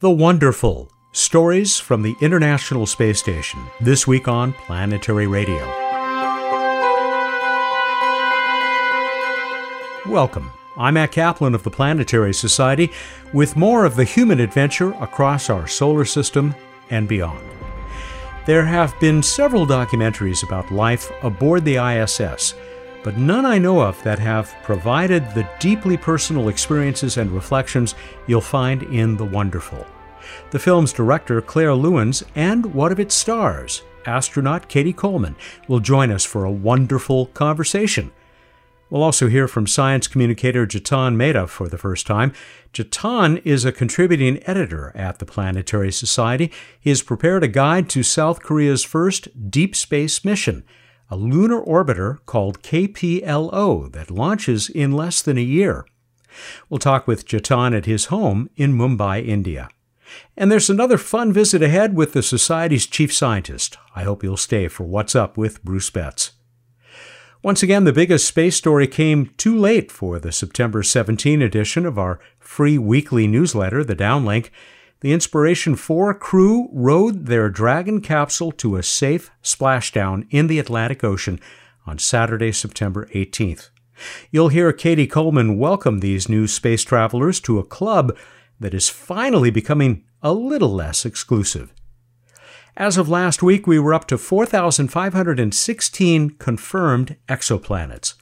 The Wonderful Stories from the International Space Station, this week on Planetary Radio. Welcome. I'm Matt Kaplan of the Planetary Society with more of the human adventure across our solar system and beyond. There have been several documentaries about life aboard the ISS, but none I know of that have provided the deeply personal experiences and reflections you'll find in The Wonderful. The film's director, Claire Lewins, and one of its stars, astronaut Cady Coleman, will join us for a wonderful conversation. We'll also hear from science communicator Jatan Mehta for the first time. Jatan is a contributing editor at the Planetary Society. He has prepared a guide to South Korea's first deep space mission, a lunar orbiter called KPLO that launches in less than a year. We'll talk with Jatan at his home in Mumbai, India. And there's another fun visit ahead with the Society's chief scientist. I hope you'll stay for What's Up with Bruce Betts. Once again, the biggest space story came too late for the September 17 edition of our free weekly newsletter, The Downlink. The Inspiration 4 crew rode their Dragon capsule to a safe splashdown in the Atlantic Ocean on Saturday, September 18th. You'll hear Cady Coleman welcome these new space travelers to a club that is finally becoming a little less exclusive. As of last week, we were up to 4,516 confirmed exoplanets.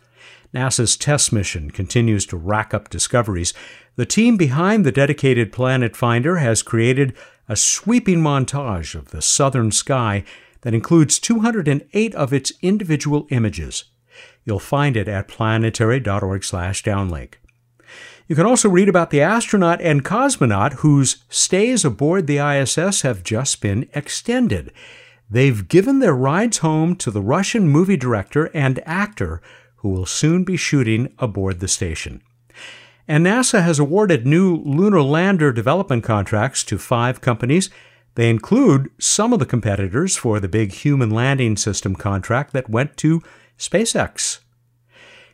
NASA's TESS mission continues to rack up discoveries. The team behind the dedicated Planet Finder has created a sweeping montage of the southern sky that includes 208 of its individual images. You'll find it at planetary.org/downlink. You can also read about the astronaut and cosmonaut whose stays aboard the ISS have just been extended. They've given their rides home to the Russian movie director and actor who will soon be shooting aboard the station. And NASA has awarded new lunar lander development contracts to five companies. They include some of the competitors for the big human landing system contract that went to SpaceX.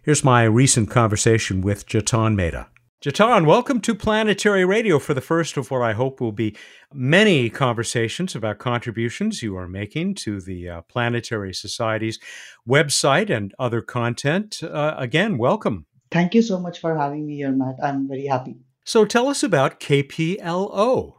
Here's my recent conversation with Jatan Mehta. Jatan, welcome to Planetary Radio for the first of what I hope will be many conversations about contributions you are making to the uh, Planetary Society's website and other content. Uh, again, welcome. Thank you so much for having me here, Matt. I'm very happy. So tell us about KPLO.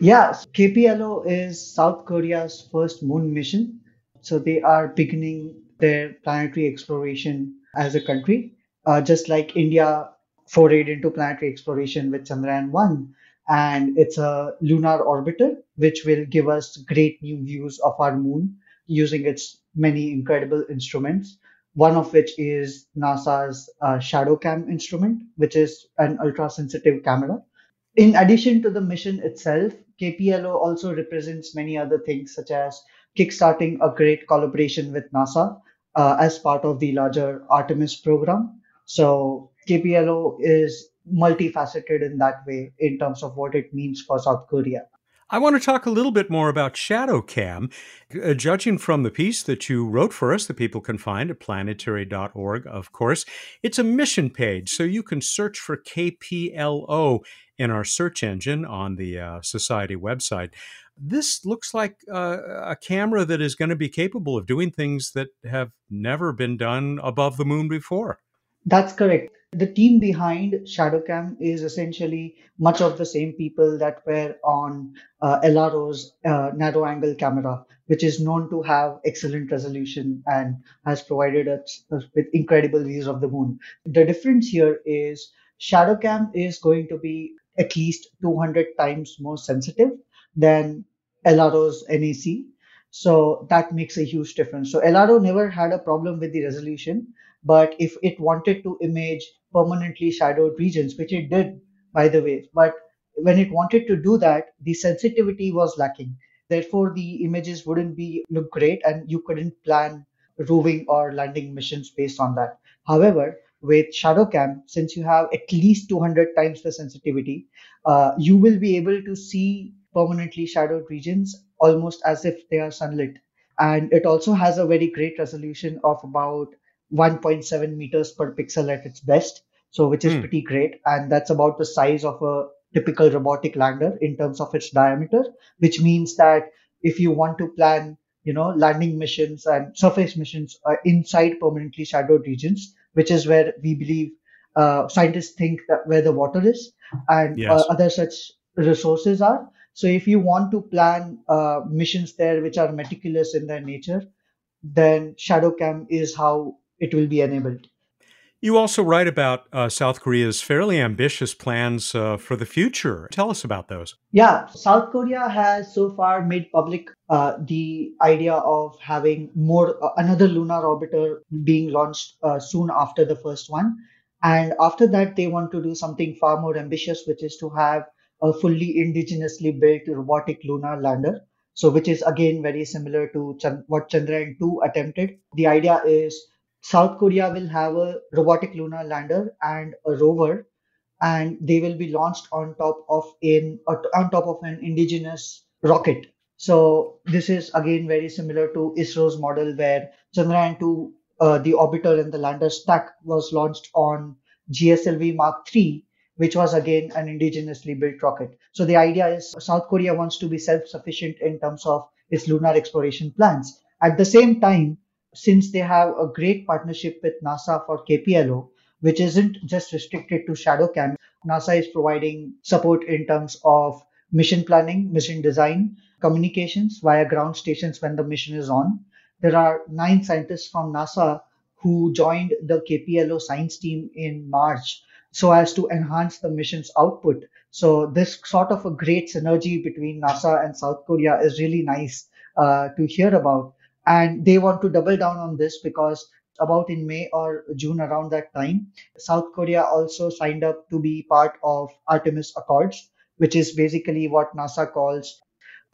Yes, KPLO is South Korea's first moon mission. So they are beginning their planetary exploration as a country. Uh, just like India forayed into planetary exploration with Chandrayaan 1. And it's a lunar orbiter, which will give us great new views of our moon using its many incredible instruments. One of which is NASA's uh, ShadowCam instrument, which is an ultra sensitive camera. In addition to the mission itself, KPLO also represents many other things, such as kickstarting a great collaboration with NASA uh, as part of the larger Artemis program. So KPLO is multifaceted in that way in terms of what it means for South Korea. I want to talk a little bit more about ShadowCam. Uh, judging from the piece that you wrote for us that people can find at planetary.org, of course, it's a mission page. So you can search for KPLO in our search engine on the uh, Society website. This looks like uh, a camera that is going to be capable of doing things that have never been done above the moon before. That's correct. The team behind ShadowCam is essentially much of the same people that were on uh, LRO's uh, narrow angle camera, which is known to have excellent resolution and has provided us with incredible views of the moon. The difference here is ShadowCam is going to be at least 200 times more sensitive than LRO's NAC. So that makes a huge difference. So LRO never had a problem with the resolution, but if it wanted to image permanently shadowed regions, which it did, by the way. But when it wanted to do that, the sensitivity was lacking. Therefore, the images wouldn't be look great, and you couldn't plan roving or landing missions based on that. However, with ShadowCam, since you have at least 200 times the sensitivity, uh, you will be able to see permanently shadowed regions almost as if they are sunlit. And it also has a very great resolution of about 1.7 meters per pixel at its best so which is mm. pretty great and that's about the size of a typical robotic lander in terms of its diameter, which means that if you want to plan, you know, landing missions and surface missions uh, inside permanently shadowed regions, which is where we believe uh, scientists think that where the water is and Yes. uh, other such resources are. So if you want to plan uh, missions there which are meticulous in their nature, then ShadowCam is how it will be enabled. You also write about uh, South Korea's fairly ambitious plans uh, for the future. Tell us about those. Yeah, South Korea has so far made public uh, the idea of having more uh, another lunar orbiter being launched uh, soon after the first one, and after that they want to do something far more ambitious, which is to have a fully indigenously built robotic lunar lander. So, which is again very similar to Chan- what Chandrayaan 2 attempted. The idea is South Korea will have a robotic lunar lander and a rover and they will be launched on top of in on top of an indigenous rocket. So this is again very similar to ISRO's model where Chandrayaan 2, uh, the orbiter and the lander stack was launched on GSLV Mark III, which was again an indigenously built rocket. So the idea is South Korea wants to be self-sufficient in terms of its lunar exploration plans. At the same time, since they have a great partnership with NASA for KPLO, which isn't just restricted to ShadowCam. NASA is providing support in terms of mission planning, mission design, communications via ground stations when the mission is on. There are nine scientists from NASA who joined the KPLO science team in March so as to enhance the mission's output. So this sort of a great synergy between NASA and South Korea is really nice uh, to hear about. And they want to double down on this because about in May or June around that time, South Korea also signed up to be part of Artemis Accords, which is basically what NASA calls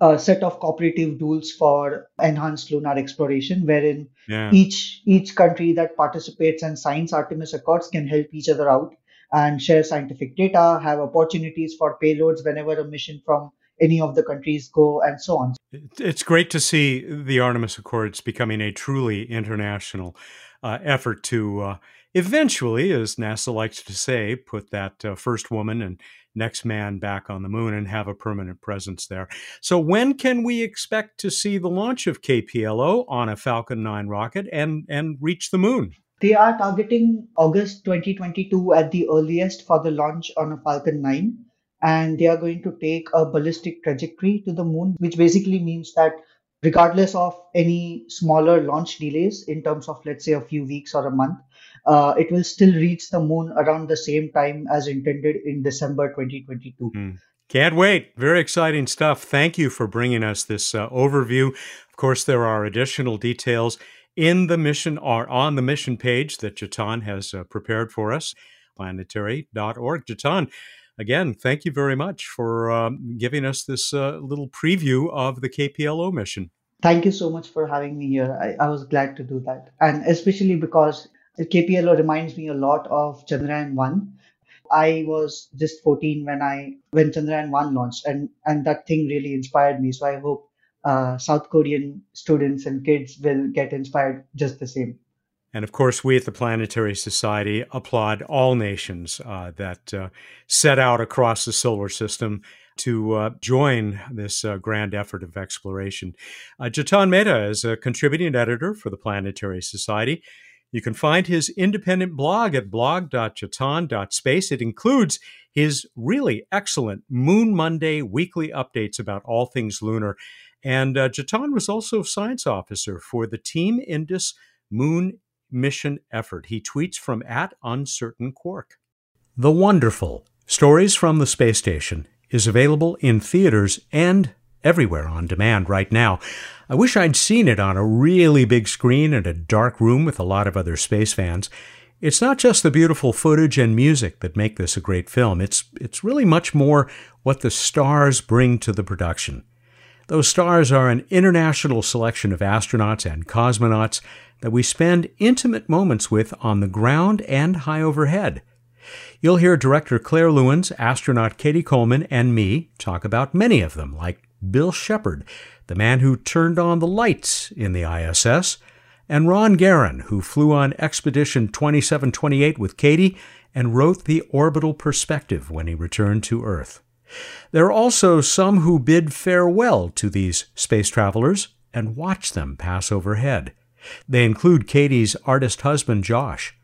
a set of cooperative rules for enhanced lunar exploration, wherein Yeah. each each country that participates and signs Artemis Accords can help each other out and share scientific data, have opportunities for payloads whenever a mission from any of the countries go, and so on. It's great to see the Artemis Accords becoming a truly international uh, effort to uh, eventually, as NASA likes to say, put that uh, first woman and next man back on the moon and have a permanent presence there. So, when can we expect to see the launch of KPLO on a Falcon 9 rocket and, and reach the moon? They are targeting August 2022 at the earliest for the launch on a Falcon 9. And they are going to take a ballistic trajectory to the moon, which basically means that regardless of any smaller launch delays in terms of, let's say, a few weeks or a month, uh, it will still reach the moon around the same time as intended in December 2022. Can't wait. Very exciting stuff. Thank you for bringing us this uh, overview. Of course, there are additional details in the mission or on the mission page that Jatan has uh, prepared for us, planetary.org. Jatan, again, thank you very much for um, giving us this uh, little preview of the KPLO mission. Thank you so much for having me here. I, I was glad to do that. And especially because KPLO reminds me a lot of Chandrayaan 1. I was just 14 when I when Chandrayaan 1 launched and, and that thing really inspired me. So I hope uh, South Korean students and kids will get inspired just the same. And of course, we at the Planetary Society applaud all nations uh, that uh, set out across the solar system to uh, join this uh, grand effort of exploration. Uh, Jatan Mehta is a contributing editor for the Planetary Society. You can find his independent blog at blog.jatan.space. It includes his really excellent Moon Monday weekly updates about all things lunar. And uh, Jatan was also science officer for the Team Indus Moon mission effort. He tweets from at uncertain quark. The Wonderful Stories from the Space Station is available in theaters and everywhere on demand right now. I wish I'd seen it on a really big screen in a dark room with a lot of other space fans. It's not just the beautiful footage and music that make this a great film. It's it's really much more what the stars bring to the production. Those stars are an international selection of astronauts and cosmonauts that we spend intimate moments with on the ground and high overhead. You'll hear director Claire Lewins, astronaut Cady Coleman, and me talk about many of them, like Bill Shepherd, the man who turned on the lights in the ISS, and Ron Garan, who flew on Expedition 2728 with Cady and wrote the orbital perspective when he returned to Earth. There are also some who bid farewell to these space travelers and watch them pass overhead. They include Cady's artist husband, Josh.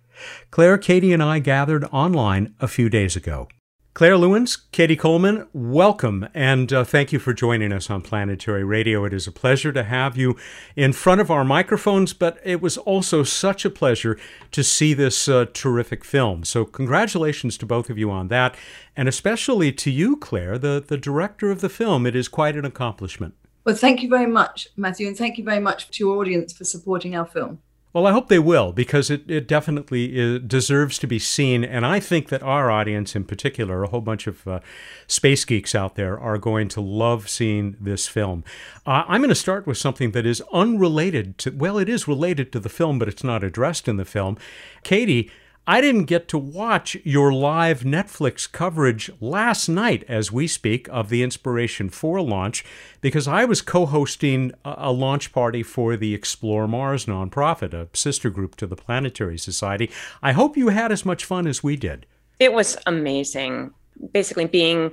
Claire, Cady, and I gathered online a few days ago. Claire Lewins, Cady Coleman, welcome and uh, thank you for joining us on Planetary Radio. It is a pleasure to have you in front of our microphones, but it was also such a pleasure to see this uh, terrific film. So, congratulations to both of you on that, and especially to you, Claire, the, the director of the film. It is quite an accomplishment. Well, thank you very much, Matthew, and thank you very much to your audience for supporting our film. Well, I hope they will because it, it definitely uh, deserves to be seen. And I think that our audience in particular, a whole bunch of uh, space geeks out there, are going to love seeing this film. Uh, I'm going to start with something that is unrelated to, well, it is related to the film, but it's not addressed in the film. Cady, I didn't get to watch your live Netflix coverage last night as we speak of the Inspiration 4 launch because I was co hosting a launch party for the Explore Mars nonprofit, a sister group to the Planetary Society. I hope you had as much fun as we did. It was amazing. Basically, being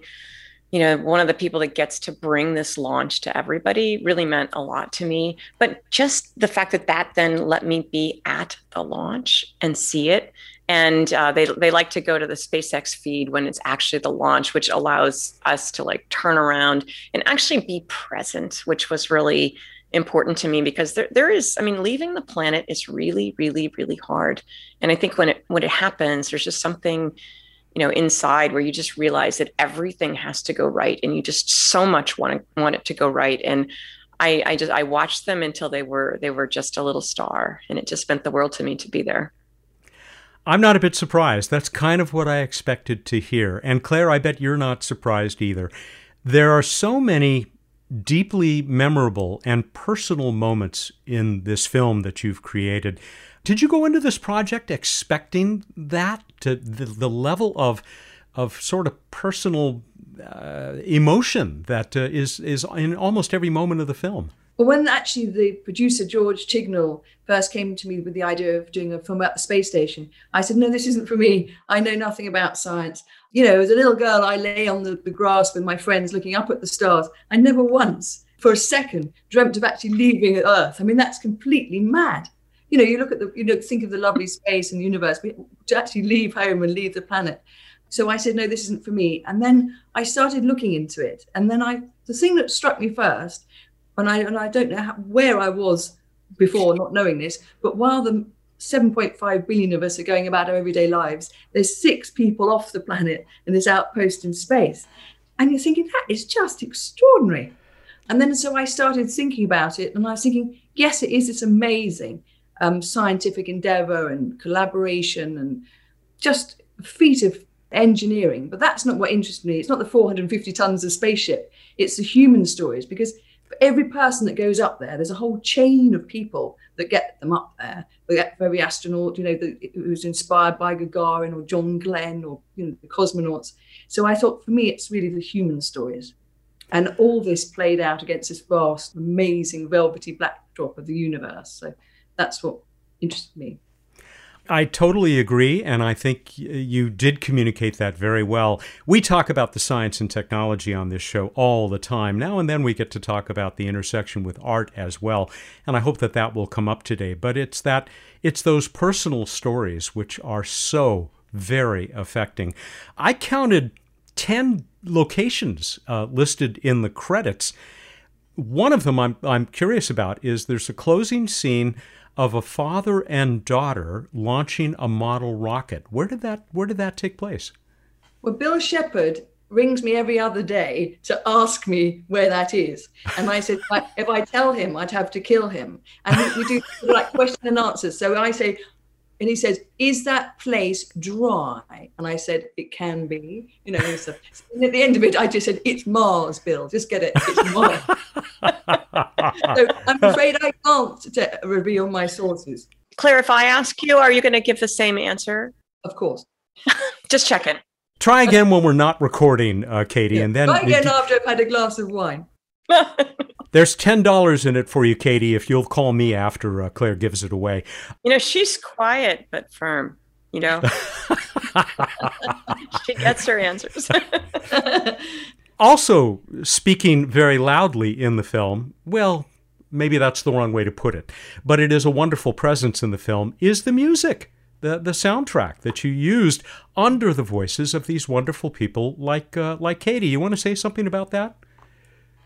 you know, one of the people that gets to bring this launch to everybody really meant a lot to me. But just the fact that that then let me be at the launch and see it and uh, they they like to go to the SpaceX feed when it's actually the launch, which allows us to like turn around and actually be present, which was really important to me because there there is I mean leaving the planet is really really really hard, and I think when it when it happens, there's just something you know inside where you just realize that everything has to go right, and you just so much want to want it to go right, and I, I just I watched them until they were they were just a little star, and it just meant the world to me to be there. I'm not a bit surprised. That's kind of what I expected to hear. And Claire, I bet you're not surprised either. There are so many deeply memorable and personal moments in this film that you've created. Did you go into this project expecting that to the, the level of of sort of personal uh, emotion that uh, is is in almost every moment of the film? Well, when actually the producer, George Chignell, first came to me with the idea of doing a film about the space station, I said, no, this isn't for me. I know nothing about science. You know, as a little girl, I lay on the, the grass with my friends looking up at the stars. I never once, for a second, dreamt of actually leaving Earth. I mean, that's completely mad. You know, you look at the, you know, think of the lovely space and the universe, but to actually leave home and leave the planet. So I said, no, this isn't for me. And then I started looking into it. And then I, the thing that struck me first and I and I don't know how, where I was before not knowing this, but while the 7.5 billion of us are going about our everyday lives, there's six people off the planet in this outpost in space, and you're thinking that is just extraordinary. And then so I started thinking about it, and I was thinking, yes, it is this amazing um, scientific endeavor and collaboration and just feat of engineering. But that's not what interests me. It's not the 450 tons of spaceship. It's the human stories because every person that goes up there, there's a whole chain of people that get them up there. They get every astronaut, you know, the, who was inspired by Gagarin or John Glenn or you know the cosmonauts. So I thought for me, it's really the human stories, and all this played out against this vast, amazing, velvety backdrop of the universe. So that's what interested me. I totally agree, and I think you did communicate that very well. We talk about the science and technology on this show all the time. Now and then we get to talk about the intersection with art as well, and I hope that that will come up today. But it's that it's those personal stories which are so very affecting. I counted 10 locations uh, listed in the credits. One of them I'm, I'm curious about is there's a closing scene of a father and daughter launching a model rocket. Where did that Where did that take place? Well, Bill Shepherd rings me every other day to ask me where that is, and I said if I tell him, I'd have to kill him. And we do like question and answers. So I say, and he says, "Is that place dry?" And I said, "It can be." You know, so, and at the end of it, I just said, "It's Mars, Bill. Just get it. It's Mars." so I'm afraid I can't reveal my sources. Claire, if I ask you, are you going to give the same answer? Of course. just checking. Try again when we're not recording, uh, Cady, yeah. and then try again after I've had a glass of wine. There's ten dollars in it for you, Cady, if you'll call me after uh, Claire gives it away. You know, she's quiet but firm. you know? she gets her answers. also, speaking very loudly in the film, well, maybe that's the wrong way to put it, but it is a wonderful presence in the film, is the music. The, the soundtrack that you used under the voices of these wonderful people like uh, like Cady. You want to say something about that?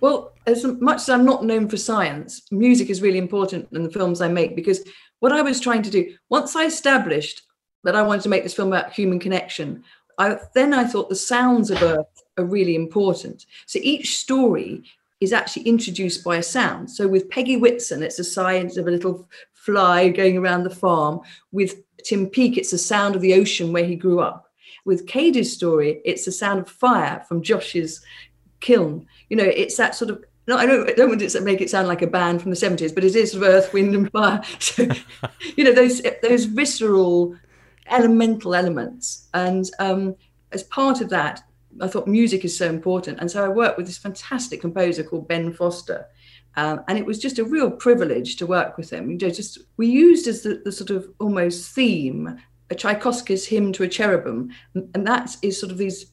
Well, as much as I'm not known for science, music is really important in the films I make because what I was trying to do, once I established that I wanted to make this film about human connection, I, then I thought the sounds of Earth are really important. So each story is actually introduced by a sound. So with Peggy Whitson, it's the science of a little fly going around the farm. With Tim Peake, it's the sound of the ocean where he grew up. With Cady's story, it's the sound of fire from Josh's kiln. You know, it's that sort of no, I don't, I don't want to make it sound like a band from the 70s, but it is sort of earth, wind, and fire. So, you know, those those visceral, elemental elements. And um, as part of that, I thought music is so important. And so I worked with this fantastic composer called Ben Foster. Um, and it was just a real privilege to work with him. You know, just we used as the, the sort of almost theme a Tchaikovsky's hymn to a cherubim, and that is sort of these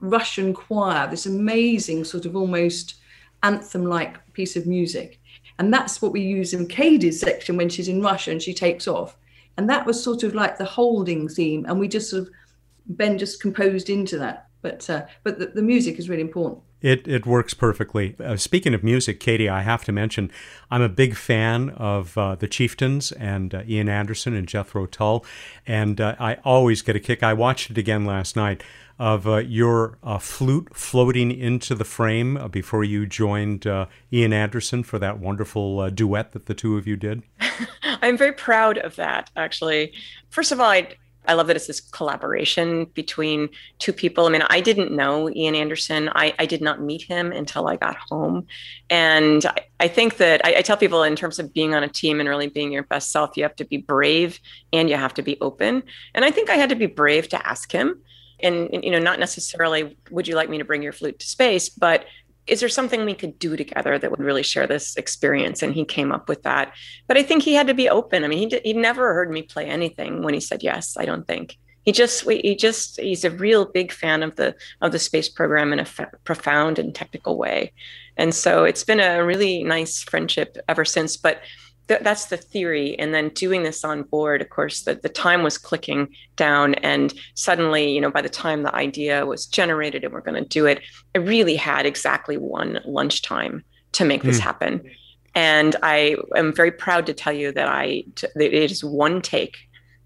Russian choir, this amazing sort of almost anthem-like piece of music, and that's what we use in Cady's section when she's in Russia and she takes off, and that was sort of like the holding theme, and we just sort of Ben just composed into that. But uh, but the, the music is really important. It, it works perfectly. Uh, speaking of music, Cady, I have to mention I'm a big fan of uh, the Chieftains and uh, Ian Anderson and Jethro Tull, and uh, I always get a kick. I watched it again last night of uh, your uh, flute floating into the frame before you joined Ian Anderson for that wonderful duet that the two of you did. I'm very proud of that, actually. First of all, I I love that it's this collaboration between two people. I mean, I didn't know Ian Anderson. I, I did not meet him until I got home. And I, I think that I, I, tell people in terms of being on a team and really being your best self, you have to be brave and you have to be open. And I think I had to be brave to ask him. And, you know, not necessarily, would you like me to bring your flute to space, but is there something we could do together that would really share this experience? And he came up with that. But I think he had to be open. I mean, he, did, he never heard me play anything when he said yes, I don't think. He just, he just, he's a real big fan of the, of the space program in a f- profound and technical way. And so it's been a really nice friendship ever since. But th- that's the theory. And then doing this on board, of course, the, the time was clicking down. And suddenly, you know, by the time the idea was generated and we're going to do it, I really had exactly one lunchtime to make this mm. happen. And I am very proud to tell you that I that it is one take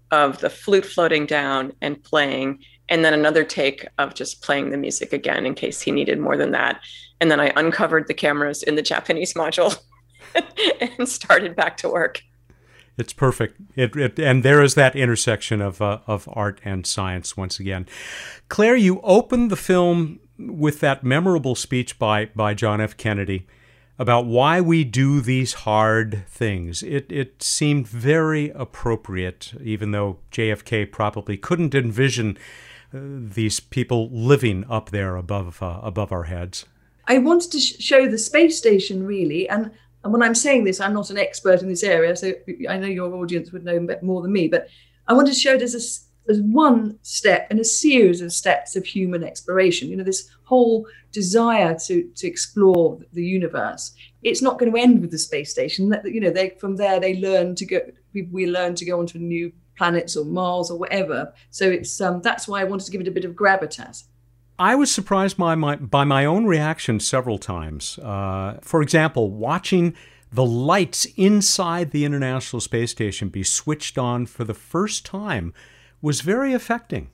of the flute floating down and playing, and then another take of just playing the music again in case he needed more than that. And then I uncovered the cameras in the Japanese module and started back to work. It's perfect. It, it, and there is that intersection of uh, of art and science once again. Claire, you opened the film with that memorable speech by by John F. Kennedy about why we do these hard things. It it seemed very appropriate, even though JFK probably couldn't envision uh, these people living up there above uh, above our heads. I wanted to sh- show the space station really, and and when I'm saying this, I'm not an expert in this area, so I know your audience would know more than me, but I want to show it as, a, as one step in a series of steps of human exploration. You know, this whole desire to, to explore the universe. It's not going to end with the space station. You know, they from there they learn to go. We learn to go onto new planets or Mars or whatever. So it's um, that's why I wanted to give it a bit of gravitas. I was surprised by my by my own reaction several times. Uh, for example, watching the lights inside the International Space Station be switched on for the first time was very affecting.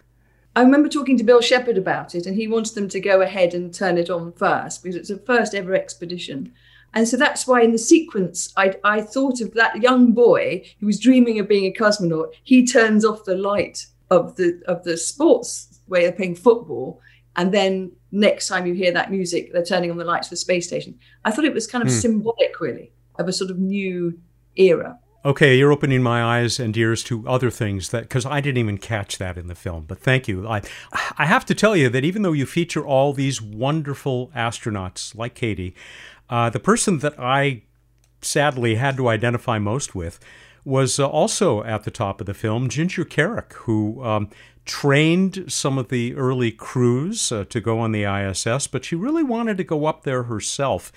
I remember talking to Bill Shepherd about it, and he wanted them to go ahead and turn it on first because it's the first ever expedition. And so that's why in the sequence, I, I thought of that young boy who was dreaming of being a cosmonaut. He turns off the light of the of the sports where they're playing football and then next time you hear that music, they're turning on the lights for the space station. I thought it was kind of mm. symbolic, really, of a sort of new era. Okay, you're opening my eyes and ears to other things that because I didn't even catch that in the film. But thank you. I I have to tell you that even though you feature all these wonderful astronauts like Cady, uh, the person that I sadly had to identify most with was uh, also at the top of the film, Ginger Kerrick, who um, trained some of the early crews uh, to go on the ISS, but she really wanted to go up there herself.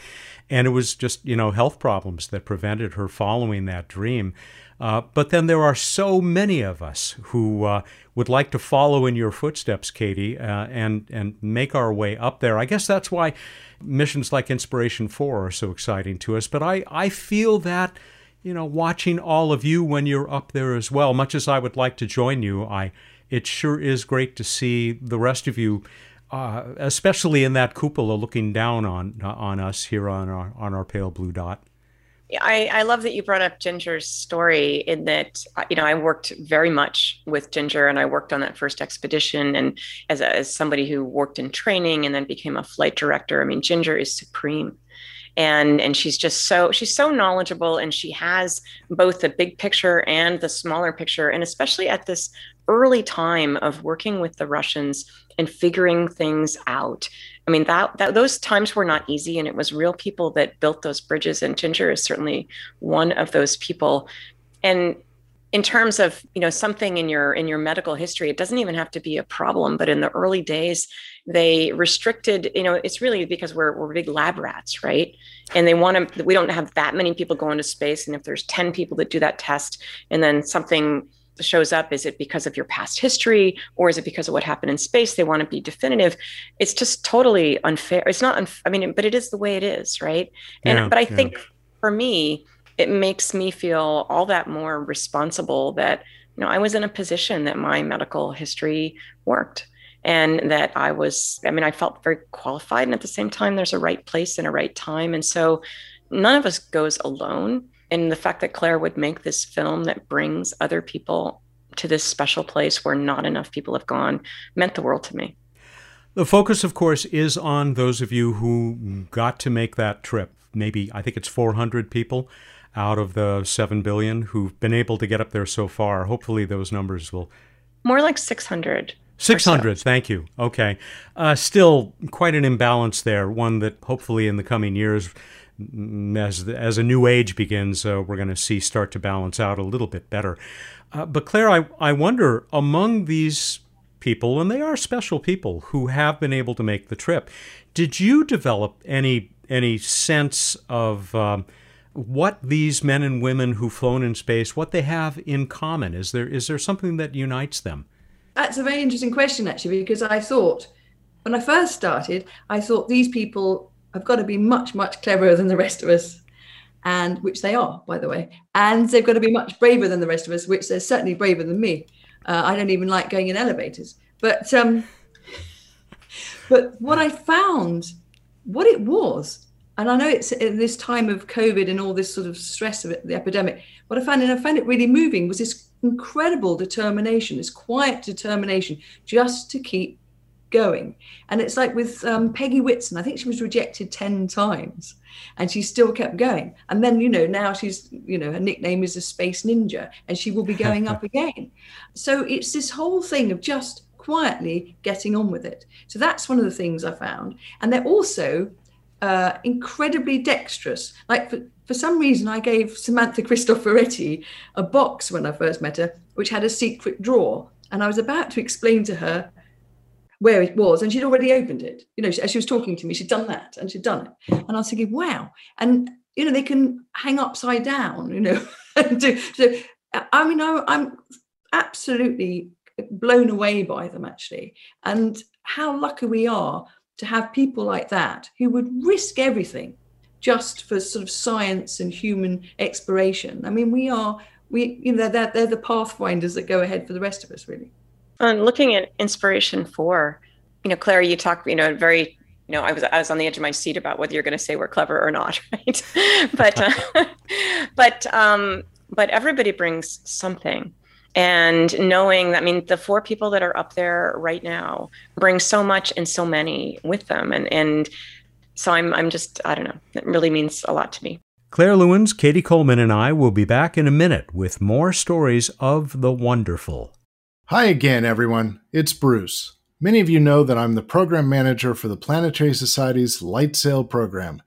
And it was just, you know, health problems that prevented her following that dream. Uh, but then there are so many of us who uh, would like to follow in your footsteps, Cady, uh, and and make our way up there. I guess that's why missions like Inspiration Four are so exciting to us. But I I feel that you know watching all of you when you're up there as well. Much as I would like to join you, I it sure is great to see the rest of you. Uh, especially in that cupola, looking down on on us here on our on our pale blue dot. I, I love that you brought up Ginger's story in that, uh, you know, I worked very much with Ginger and I worked on that first expedition. And as, a, as somebody who worked in training and then became a flight director, I mean, Ginger is supreme. And, and she's just so she's so knowledgeable and she has both the big picture and the smaller picture and especially at this early time of working with the Russians and figuring things out I mean, that, that those times were not easy, and it was real people that built those bridges. And Ginger is certainly one of those people. And in terms of you know something in your in your medical history it doesn't even have to be a problem but in the early days they restricted you know it's really because we're, we're big lab rats right? And they want to we don't have that many people going into space and if there's 10 people that do that test and then something shows up is it because of your past history or is it because of what happened in space? They want to be definitive. It's just totally unfair it's not unf- i mean but it is the way it is right? And yeah, but i yeah. think for me it makes me feel all that more responsible that you know i was in a position that my medical history worked and that i was i mean i felt very qualified and at the same time there's a right place and a right time and so none of us goes alone and the fact that Claire would make this film that brings other people to this special place where not enough people have gone meant the world to me. The focus, of course, is on those of you who got to make that trip. Maybe, I think it's 400 people out of the 7 billion who've been able to get up there so far. Hopefully, those numbers will. More like 600. 600, so. thank you. Okay. Uh, still quite an imbalance there, one that hopefully in the coming years as as a new age begins, uh, we're going to see start to balance out a little bit better. Uh, but Claire, I I wonder among these people, and they are special people who have been able to make the trip, did you develop any any sense of um, what these men and women who've flown in space, what they have in common? Is there is there something that unites them? That's a very interesting question, actually, because I thought when I first started, I thought these people have got to be much, much cleverer than the rest of us, and which they are, by the way. And they've got to be much braver than the rest of us, which they're certainly braver than me. Uh, I don't even like going in elevators. But um, but what I found, what it was, and I know it's in this time of COVID and all this sort of stress of it, the epidemic. What I found, and I found it really moving, was this incredible determination, this quiet determination, just to keep going. And it's like with um, Peggy Whitson, I think she was rejected 10 times and she still kept going. And then, you know, now she's, you know, her nickname is a space ninja and she will be going up again. So it's this whole thing of just quietly getting on with it. So that's one of the things I found. And they're also uh, incredibly dexterous. Like for, for some reason, I gave Samantha Cristoforetti a box when I first met her, which had a secret drawer. And I was about to explain to her where it was and she'd already opened it you know as she was talking to me she'd done that and she'd done it and i was thinking wow and you know they can hang upside down you know so i mean i'm absolutely blown away by them actually and how lucky we are to have people like that who would risk everything just for sort of science and human exploration. I mean we are we you know they're, they're the pathfinders that go ahead for the rest of us really. And looking at Inspiration 4, you know, Claire, you talk, you know, very, you know, I was I was on the edge of my seat about whether you're going to say we're clever or not, right? but uh, but um, but everybody brings something, and knowing that, I mean, the four people that are up there right now bring so much and so many with them, and and so I'm I'm just I don't know, it really means a lot to me. Claire Lewins, Cady Coleman, and I will be back in a minute with more stories of the wonderful. Hi again, everyone. It's Bruce. Many of you know that I'm the program manager for the Planetary Society's Light Sail program.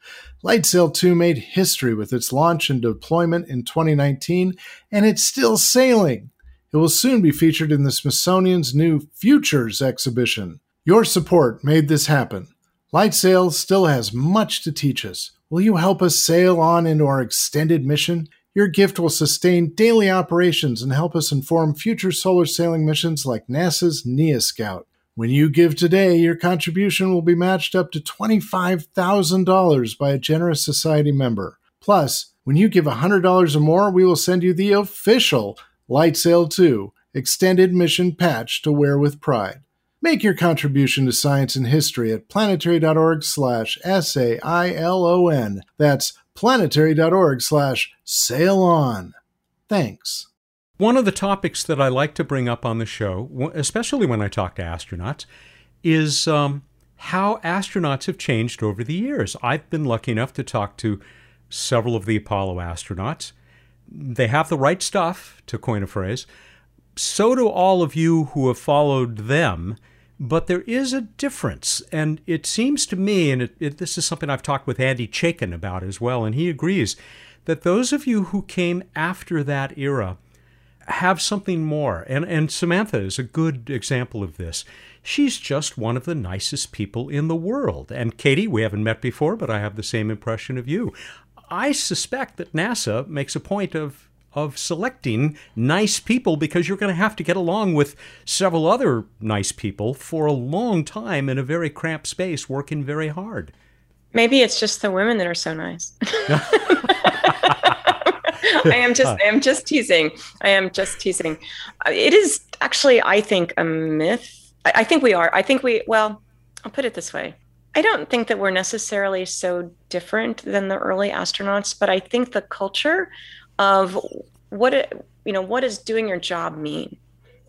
LightSail 2 made history with its launch and deployment in 2019, and it's still sailing. It will soon be featured in the Smithsonian's new Futures exhibition. Your support made this happen. Light Sail still has much to teach us. Will you help us sail on into our extended mission? Your gift will sustain daily operations and help us inform future solar sailing missions like NASA's NEA Scout. When you give today, your contribution will be matched up to $25,000 by a generous society member. Plus, when you give $100 or more, we will send you the official Light Sail 2 extended mission patch to wear with pride. Make your contribution to science and history at planetary.org slash S-A-I-L-O-N. That's planetary.org slash sail on. Thanks. One of the topics that I like to bring up on the show, especially when I talk to astronauts, is um, how astronauts have changed over the years. I've been lucky enough to talk to several of the Apollo astronauts. They have the right stuff, to coin a phrase. So do all of you who have followed them. But there is a difference. And it seems to me, and it, it, this is something I've talked with Andy Chaikin about as well, and he agrees, that those of you who came after that era have something more. And, and Samantha is a good example of this. She's just one of the nicest people in the world. And Cady, we haven't met before, but I have the same impression of you. I suspect that NASA makes a point of of selecting nice people because you're going to have to get along with several other nice people for a long time in a very cramped space working very hard. Maybe it's just the women that are so nice. I am just I am just teasing. I am just teasing. It is actually, I think, a myth. I, I think we are. I think we well, I'll put it this way. I don't think that we're necessarily so different than the early astronauts, but I think the culture of what it, you know, what does doing your job mean?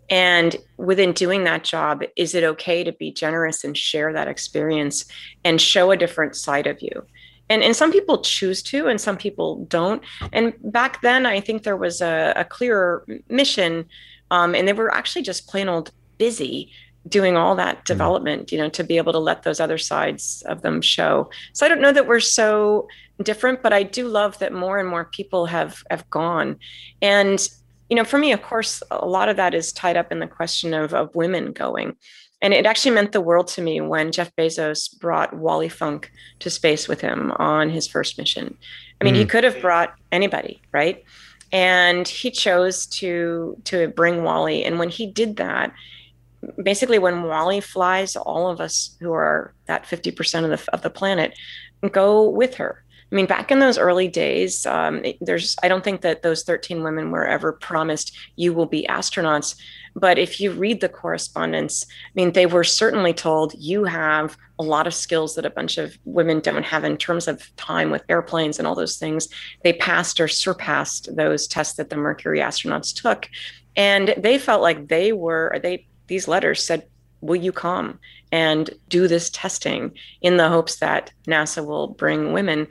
And within doing that job, is it okay to be generous and share that experience and show a different side of you? and and some people choose to and some people don't and back then i think there was a, a clearer mission um, and they were actually just plain old busy doing all that mm-hmm. development you know to be able to let those other sides of them show so i don't know that we're so different but i do love that more and more people have have gone and you know for me of course a lot of that is tied up in the question of of women going and it actually meant the world to me when Jeff Bezos brought Wally Funk to space with him on his first mission. I mean, mm. he could have brought anybody, right? And he chose to to bring Wally. And when he did that, basically when Wally flies, all of us who are that 50% of the of the planet go with her. I mean, back in those early days, um, there's I don't think that those 13 women were ever promised you will be astronauts. But if you read the correspondence, I mean, they were certainly told you have a lot of skills that a bunch of women don't have in terms of time with airplanes and all those things. They passed or surpassed those tests that the Mercury astronauts took. And they felt like they were, they, these letters said, Will you come and do this testing in the hopes that NASA will bring women?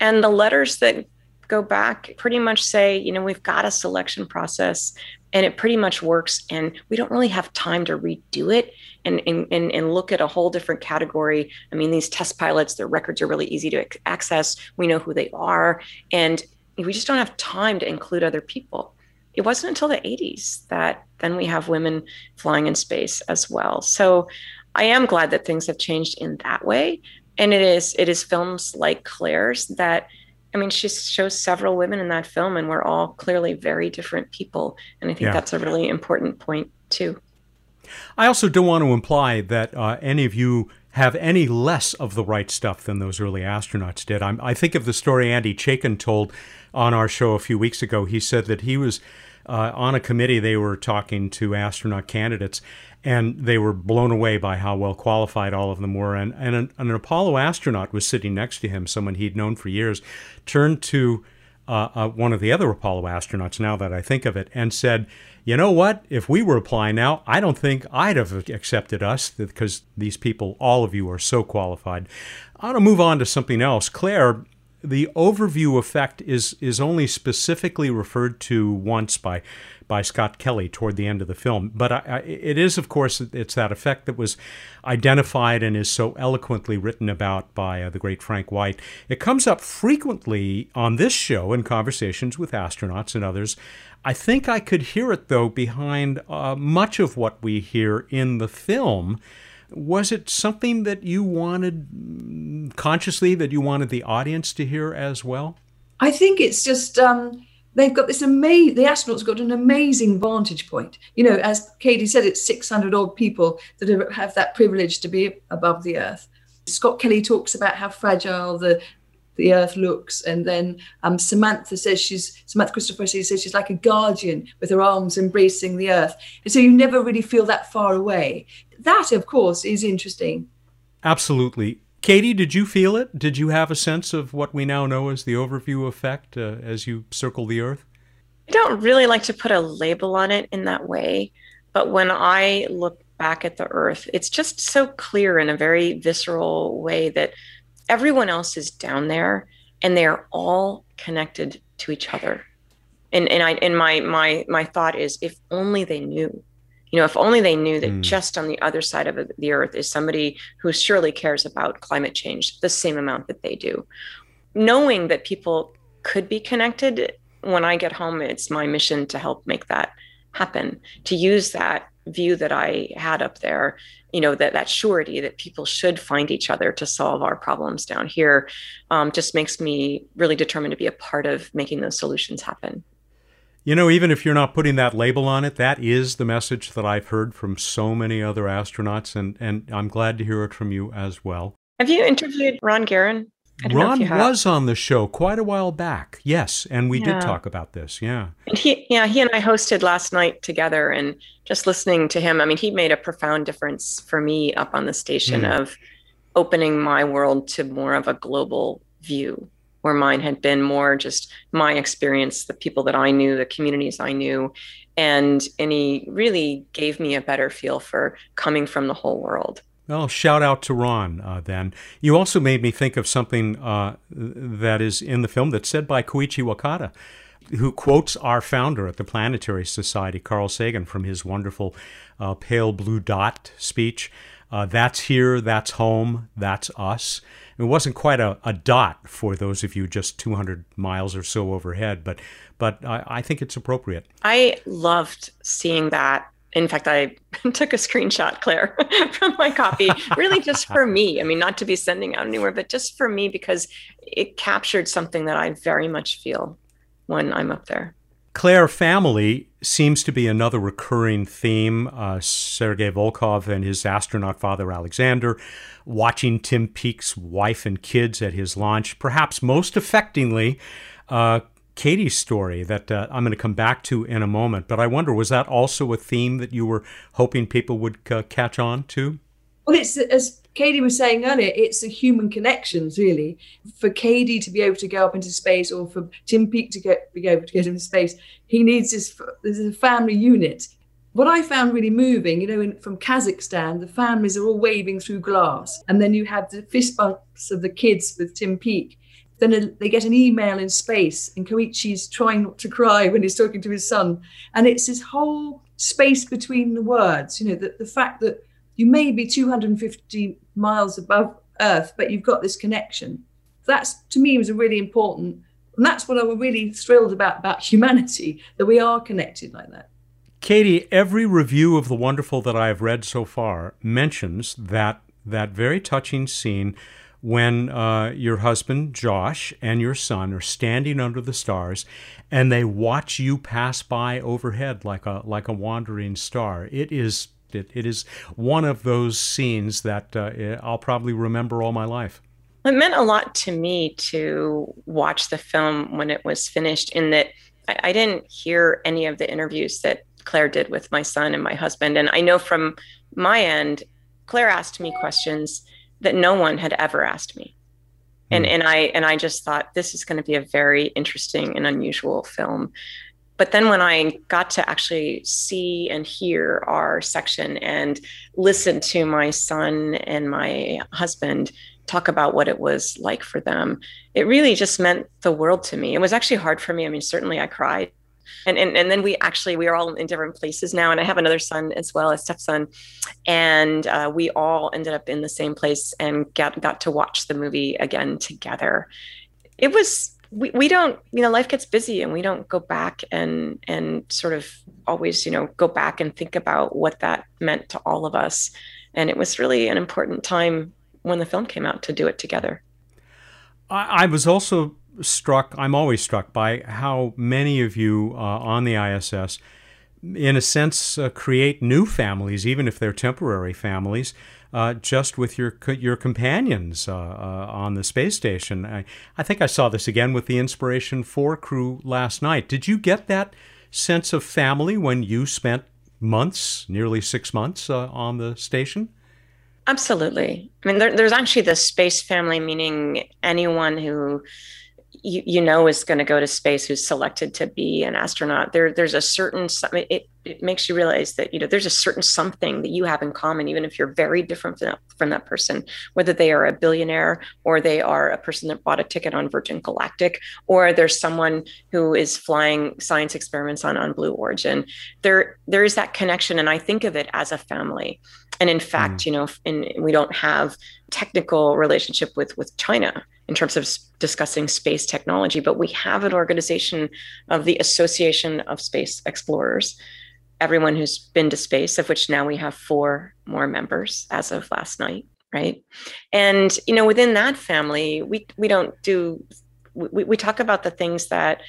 And the letters that go back pretty much say, you know, we've got a selection process and it pretty much works and we don't really have time to redo it and, and, and, look at a whole different category. I mean these test pilots their records are really easy to access. We know who they are and we just don't have time to include other people it wasn't until the 80s that then we have women flying in space as well so i am glad that things have changed in that way and it is it is films like claire's that I mean, she shows several women in that film, and we're all clearly very different people. And I think yeah. that's a really important point, too. I also don't want to imply that uh, any of you have any less of the right stuff than those early astronauts did. I'm, i think of the story Andy Chaikin told on our show a few weeks ago. He said that he was uh, on a committee, they were talking to astronaut candidates, and they were blown away by how well qualified all of them were. And, and an, an Apollo astronaut was sitting next to him, someone he'd known for years, turned to uh, uh, one of the other Apollo astronauts, now that I think of it, and said, You know what? If we were applying now, I don't think I'd have accepted us because these people, all of you, are so qualified. I want to move on to something else. Claire, the overview effect is is only specifically referred to once by by Scott Kelly toward the end of the film. But I, I, it is, of course, it's that effect that was identified and is so eloquently written about by uh, the great Frank White. It comes up frequently on this show in conversations with astronauts and others. I think I could hear it, though, behind uh, much of what we hear in the film. Was it something that you wanted consciously that you wanted the audience to hear as well? I think it's just um, they've got this amazing. The astronauts got an amazing vantage point. You know, as Cady said, it's 600 odd people that have that privilege to be above the Earth. Scott Kelly talks about how fragile the the earth looks and then um, samantha says she's samantha Cristoforetti says she's like a guardian with her arms embracing the earth and so you never really feel that far away that, of course, is interesting. Absolutely. Cady, did you feel it? Did you have a sense of what we now know as the overview effect uh, as you circle the Earth? I don't really like to put a label on it in that way, but when I look back at the Earth, it's just so clear in a very visceral way that everyone else is down there and they're all connected to each other. And and I and my my my thought is if only they knew you know if only they knew that mm. just on the other side of the earth is somebody who surely cares about climate change the same amount that they do knowing that people could be connected when i get home it's my mission to help make that happen to use that view that i had up there you know that that surety that people should find each other to solve our problems down here um, just makes me really determined to be a part of making those solutions happen you know, even if you're not putting that label on it, that is the message that I've heard from so many other astronauts, and, and I'm glad to hear it from you as well. Have you interviewed Ron Garan? Ron was on the show quite a while back, yes, and we yeah. did talk about this. Yeah, and he, yeah, he and I hosted last night together, and just listening to him, I mean, he made a profound difference for me up on the station mm. of opening my world to more of a global view where mine had been more just my experience, the people that I knew, the communities I knew. And, and he really gave me a better feel for coming from the whole world. Well, shout out to Ron uh, then. You also made me think of something uh, that is in the film that's said by Koichi Wakata, who quotes our founder at the Planetary Society, Carl Sagan, from his wonderful uh, Pale Blue Dot speech. Uh, that's here, that's home, that's us. It wasn't quite a, a dot for those of you just 200 miles or so overhead, but but I, I think it's appropriate. I loved seeing that in fact, I took a screenshot, Claire, from my copy, really just for me. I mean, not to be sending out anywhere, but just for me because it captured something that I very much feel when I'm up there. Claire family seems to be another recurring theme. Uh, Sergei Volkov and his astronaut father Alexander, watching Tim Peake's wife and kids at his launch. Perhaps most affectingly, uh, Cady's story that uh, I'm going to come back to in a moment. But I wonder, was that also a theme that you were hoping people would uh, catch on to? Well, it's as Cady was saying earlier, it's the human connections really. For Cady to be able to go up into space, or for Tim Peake to get be able to get into space, he needs this. This is a family unit. What I found really moving, you know, in, from Kazakhstan, the families are all waving through glass, and then you have the fist bumps of the kids with Tim Peake. Then they get an email in space, and Koichi's trying not to cry when he's talking to his son, and it's this whole space between the words. You know, the, the fact that you may be 250 miles above Earth, but you've got this connection. That's to me was a really important, and that's what I was really thrilled about about humanity that we are connected like that. Cady, every review of The Wonderful that I have read so far mentions that that very touching scene when uh, your husband Josh and your son are standing under the stars, and they watch you pass by overhead like a like a wandering star. It is it, it is one of those scenes that uh, I'll probably remember all my life. It meant a lot to me to watch the film when it was finished, in that I, I didn't hear any of the interviews that Claire did with my son and my husband. And I know from my end, Claire asked me questions that no one had ever asked me. And, hmm. and I and I just thought this is going to be a very interesting and unusual film but then when I got to actually see and hear our section and listen to my son and my husband talk about what it was like for them. It really just meant the world to me. It was actually hard for me. I mean, certainly I cried. And, and, and then we actually we are all in different places now and i have another son as well a stepson and uh, we all ended up in the same place and got, got to watch the movie again together it was we, we don't you know life gets busy and we don't go back and and sort of always you know go back and think about what that meant to all of us and it was really an important time when the film came out to do it together. I, I was also struck, I'm always struck by how many of you uh, on the ISS, in a sense, uh, create new families, even if they're temporary families. Uh, just with your your companions uh, uh, on the space station. I, I think I saw this again with the Inspiration 4 crew last night. Did you get that sense of family when you spent months, nearly six months, uh, on the station? Absolutely. I mean, there, there's actually the space family, meaning anyone who you, you know is going to go to space who's selected to be an astronaut. There, there's a certain it, it makes you realize that you know there's a certain something that you have in common, even if you're very different from that, from that person, whether they are a billionaire or they are a person that bought a ticket on Virgin Galactic, or there's someone who is flying science experiments on on Blue Origin. There, there is that connection, and I think of it as a family. And in fact, mm. you know, in, we don't have technical relationship with with China in terms of discussing space technology, but we have an organization of the Association of Space Explorers, everyone who's been to space, of which now we have four more members as of last night, right? And you know, within that family, we we don't do we, we talk about the things that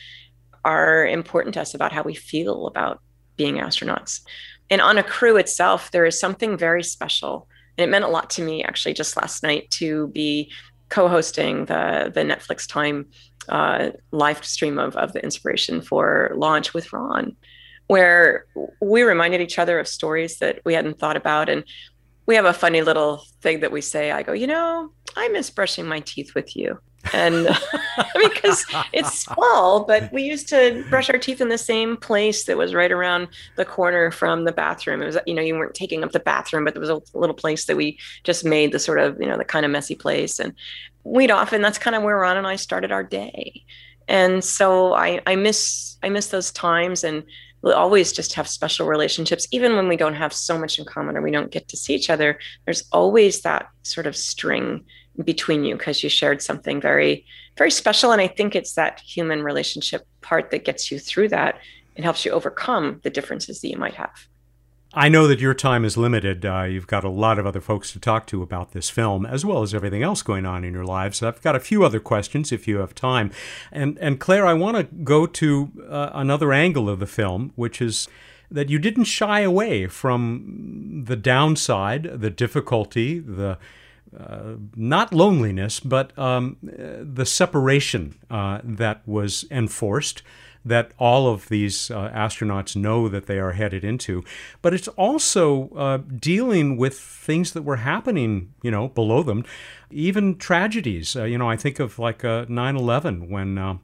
are important to us about how we feel about being astronauts. And on a crew itself, there is something very special. And it meant a lot to me actually just last night to be co-hosting the the Netflix Time uh, live stream of of the Inspiration 4 launch with Ron, where we reminded each other of stories that we hadn't thought about, and we have a funny little thing that we say. I go, you know, I miss brushing my teeth with you and because it's small but we used to brush our teeth in the same place that was right around the corner from the bathroom. It was you know you weren't taking up the bathroom but there was a little place that we just made the sort of you know the kind of messy place. And we'd often that's kind of where ron and i started our day. And so i i miss i miss those times. And we'll always just have special relationships. Even when we don't have so much in common or we don't get to see each other there's always that sort of string between you because you shared something very very special and i think it's that human relationship part that gets you through that and helps you overcome the differences that you might have I know that your time is limited. Uh, you've got a lot of other folks to talk to about this film, as well as everything else going on in your lives. I've got a few other questions if you have time. And, and Claire, I want to go to uh, another angle of the film, which is that you didn't shy away from the downside, the difficulty, the uh, not loneliness, but um, the separation uh, that was enforced that all of these uh, astronauts know that they are headed into. But it's also uh, dealing with things that were happening, you know, below them, even tragedies. Uh, you know, I think of like 9 11 when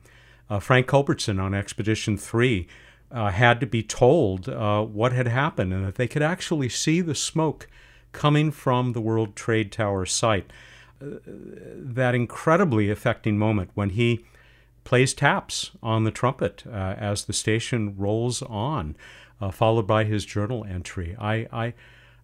Frank Culbertson on Expedition 3 had to be told what had happened and that they could actually see the smoke coming from the World Trade Tower site. Uh, that incredibly affecting moment when he plays taps on the trumpet uh, as the station rolls on, uh, followed by his journal entry. I, I,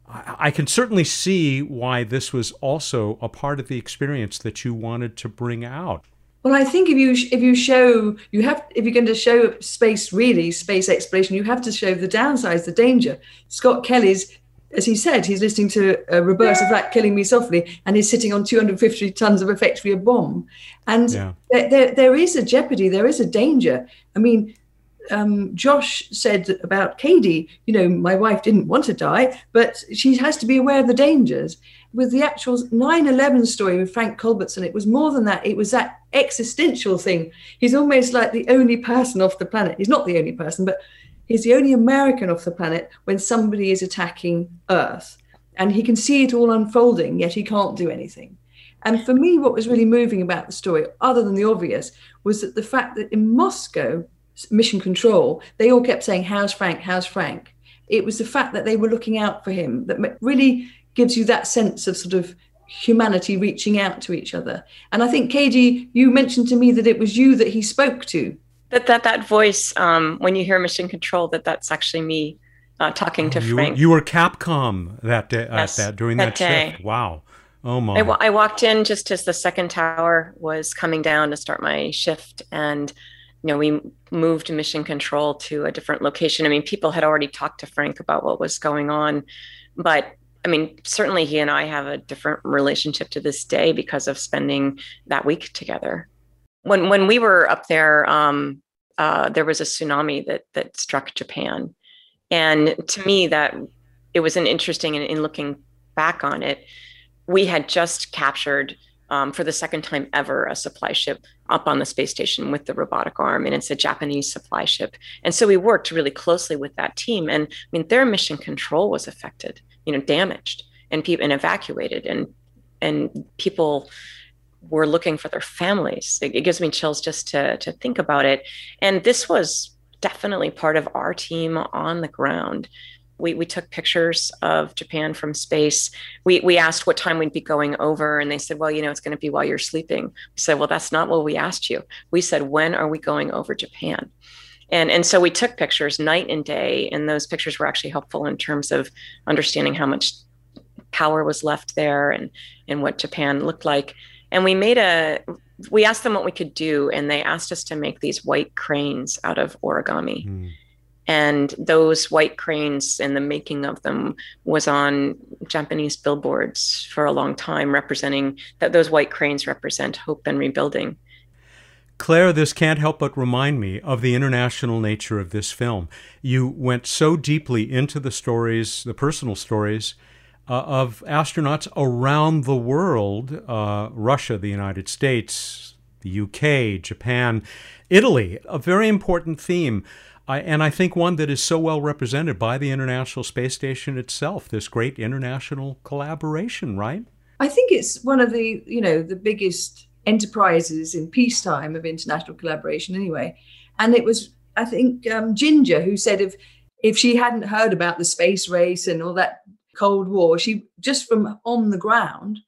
I can certainly see why this was also a part of the experience that you wanted to bring out. Well, I think if you if you show you have if you're going to show space really space exploration, you have to show the downsides, the danger. Scott Kelly's as he said, he's listening to a reverse of that killing me softly, and he's sitting on 250 tons of effectively a bomb. And yeah. there, there, there is a jeopardy, there is a danger. I mean, um, Josh said about Cady, you know, my wife didn't want to die, but she has to be aware of the dangers. With the actual 9 11 story with Frank Culbertson, it was more than that. It was that existential thing. He's almost like the only person off the planet. He's not the only person, but He's the only American off the planet when somebody is attacking Earth. And he can see it all unfolding, yet he can't do anything. And for me, what was really moving about the story, other than the obvious, was that the fact that in Moscow, mission control, they all kept saying, How's Frank? How's Frank? It was the fact that they were looking out for him that really gives you that sense of sort of humanity reaching out to each other. And I think, Cady, you mentioned to me that it was you that he spoke to. That that that voice, um, when you hear Mission Control, that that's actually me uh, talking to you Frank. Were, you were Capcom that day, Yes, at that during that that, shift. Wow. Oh my. I, I walked in just as the second tower was coming down to start my shift, and you know we moved mission control to a different location. I mean, people had already talked to Frank about what was going on, but I mean, certainly he and I have a different relationship to this day because of spending that week together. When when we were up there, um, uh, there was a tsunami that that struck Japan, and to me, that it was an interesting in, in looking back on it we had just captured um, for the second time ever a supply ship up on the space station with the robotic arm and it's a japanese supply ship. And so we worked really closely with that team and i mean their mission control was affected you know damaged and people and evacuated and and people were looking for their families it, it gives me chills just to to think about it and this was definitely part of our team on the ground we, we took pictures of Japan from space. We, we asked what time we'd be going over, and they said, Well, you know, it's going to be while you're sleeping. We said, Well, that's not what we asked you. We said, When are we going over Japan? And, and so we took pictures night and day, and those pictures were actually helpful in terms of understanding how much power was left there and, and what Japan looked like. And we made a, we asked them what we could do, and they asked us to make these white cranes out of origami Hmm. and those white cranes and the making of them was on japanese billboards for a long time representing that those white cranes represent hope and rebuilding Claire, this can't help but remind me of the international nature of this film. You went so deeply into the stories, the personal stories of astronauts around the world uh, Russia, the United States, the UK, Japan, Italy, a very important theme. I, and I think one that is so well represented by the International Space Station itself, this great international collaboration, right? I think it's one of the, you know, the biggest enterprises in peacetime of international collaboration anyway. And it was, I think, um, Ginger who said if if she hadn't heard about the space race and all that Cold War, she just from on the ground,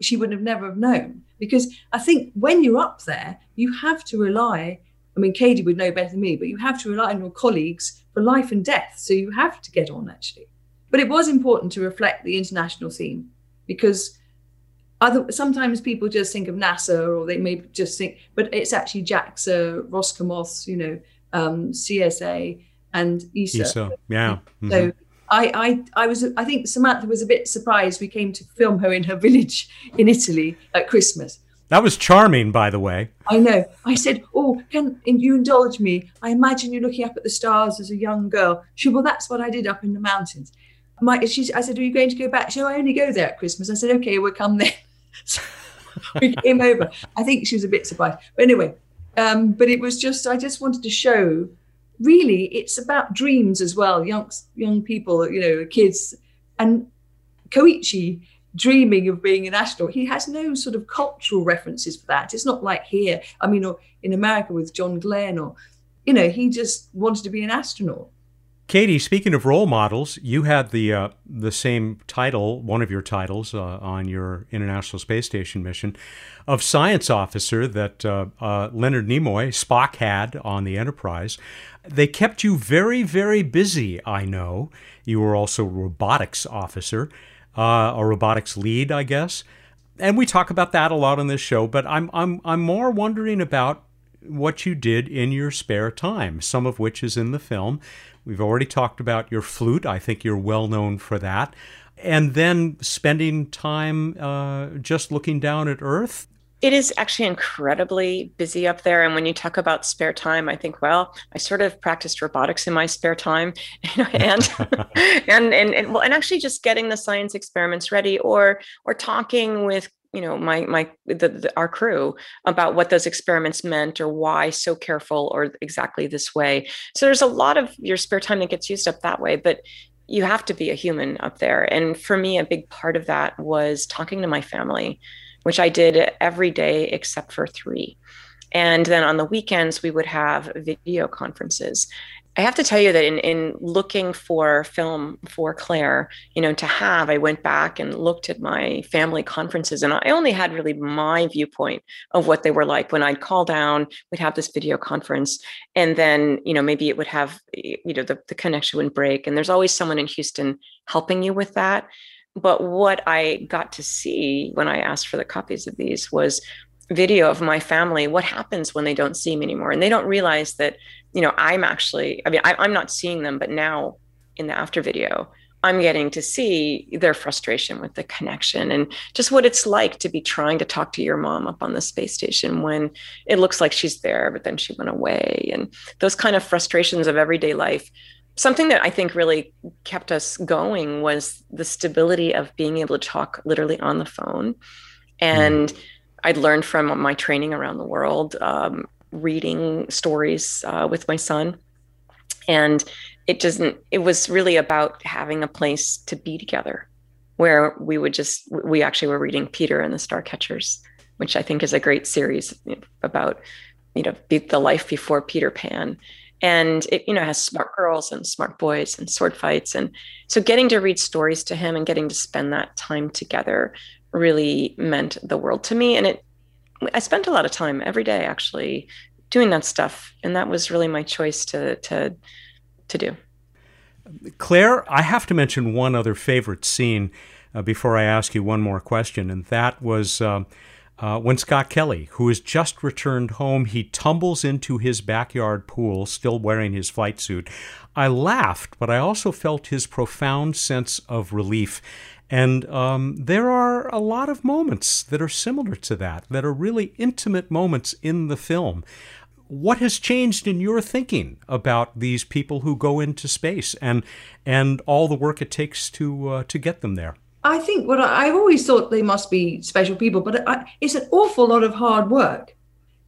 she would have never have known. Because I think when you're up there, you have to rely. I mean, Cady would know better than me, but you have to rely on your colleagues for life and death. So you have to get on actually. But it was important to reflect the international theme because other sometimes people just think of NASA or they may just think, but it's actually JAXA, Roscosmos, you know, um, CSA, and ESA. ESA, yeah. So I, I, I was, I think Samantha was a bit surprised. We came to film her in her village in Italy at Christmas. that was charming, by the way. I know. I said, "Oh, can you indulge me? I imagine you looking up at the stars as a young girl." She, well, that's what I did up in the mountains. My, she, I said, "Are you going to go back?" She, said, "I only go there at Christmas." I said, "Okay, we'll come then." So we came over. I think she was a bit surprised, but anyway. Um, but it was just, I just wanted to show. Really, it's about dreams as well. Young, young people, you know, kids, and Koichi dreaming of being an astronaut. He has no sort of cultural references for that. It's not like here, I mean, or in America with John Glenn, or, you know, he just wanted to be an astronaut. Cady, speaking of role models, you had the uh, the same title, one of your titles uh, on your International Space Station mission, of science officer that uh, uh, Leonard Nimoy Spock had on the Enterprise. They kept you very, very busy. I know you were also a robotics officer, uh, a robotics lead, I guess, and we talk about that a lot on this show. But I'm I'm I'm more wondering about what you did in your spare time, some of which is in the film. We've already talked about your flute. I think you're well known for that. And then spending time uh, just looking down at Earth. It is actually incredibly busy up there. And when you talk about spare time, I think, well, I sort of practiced robotics in my spare time, you know, and, and and and well, and actually just getting the science experiments ready, or or talking with you know my my the, the, our crew about what those experiments meant or why so careful or exactly this way. So there's a lot of your spare time that gets used up that way but you have to be a human up there. And for me a big part of that was talking to my family which i did every day except for three And then on the weekends, we would have video conferences. I have to tell you that in, in looking for film for Claire, you know, to have, I went back and looked at my family conferences and I only had really my viewpoint of what they were like. When I'd call down, we'd have this video conference and then, you know, maybe it would have, you know, the, the connection would break. And there's always someone in Houston helping you with that. But what I got to see when I asked for the copies of these was video of my family what happens when they don't see me anymore? And they don't realize that you know i'm actually i mean I, i'm not seeing them but now in the after video i'm getting to see their frustration with the connection and just what it's like to be trying to talk to your mom up on the space station when it looks like she's there but then she went away and those kind of frustrations of everyday life something that I think really kept us going was the stability of being able to talk literally on the phone. And mm. I'd learned from my training around the world, um, reading stories uh, with my son. And it doesn't, it was really about having a place to be together where we would just, we actually were reading Peter and the Starcatchers, which I think is a great series about, you know, the life before Peter Pan and it you know has smart girls and smart boys and sword fights. And so getting to read stories to him and getting to spend that time together really meant the world to me. And it i spent a lot of time every day actually doing that stuff. And that was really my choice to to to do. Claire i have to mention one other favorite scene uh, before i ask you one more question. And that was um, uh, when Scott Kelly, who has just returned home, he tumbles into his backyard pool, still wearing his flight suit. I laughed, but I also felt his profound sense of relief. And um, there are a lot of moments that are similar to that, that are really intimate moments in the film. What has changed in your thinking about these people who go into space and and all the work it takes to uh, to get them there? I think what I, have always thought they must be special people, but I, it's an awful lot of hard work.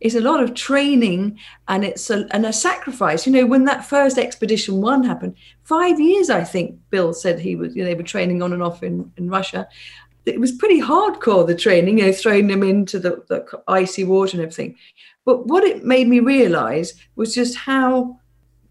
It's a lot of training and it's a, and a sacrifice. You know, when that first expedition one happened, five years, I think Bill said he was, you know, they were training on and off in, in Russia. It was pretty hardcore, the training, you know, throwing them into the, the icy water and everything. But what it made me realize was just how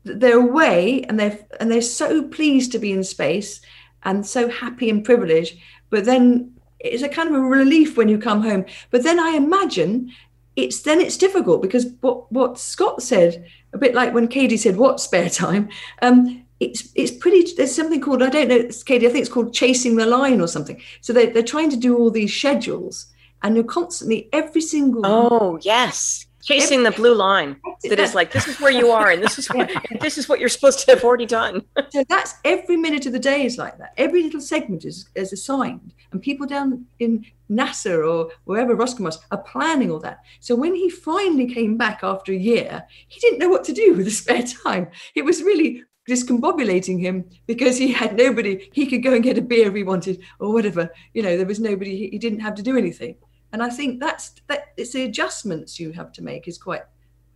they're away and they're, and they're so pleased to be in space and so happy and privileged. But then it's a kind of a relief when you come home. But then I imagine it's then it's difficult because what what Scott said, a bit like when Cady said, "What spare time?" Um, it's it's pretty. There's something called I don't know, Cady. I think it's called chasing the line or something. So they they're trying to do all these schedules, and you're constantly every single. Oh yes, chasing the blue line that is like this is where you are and this is what this is what you're supposed to have already done. So that's every minute of the day is like that. Every little segment is, is assigned and people down in nasa or wherever roscosmos are planning all that. So when he finally came back after a year he didn't know what to do with the spare time. It was really discombobulating him because he had nobody he could go and get a beer if he wanted or whatever. You know there was nobody he didn't have to do anything and I think that's that it's the adjustments you have to make is quite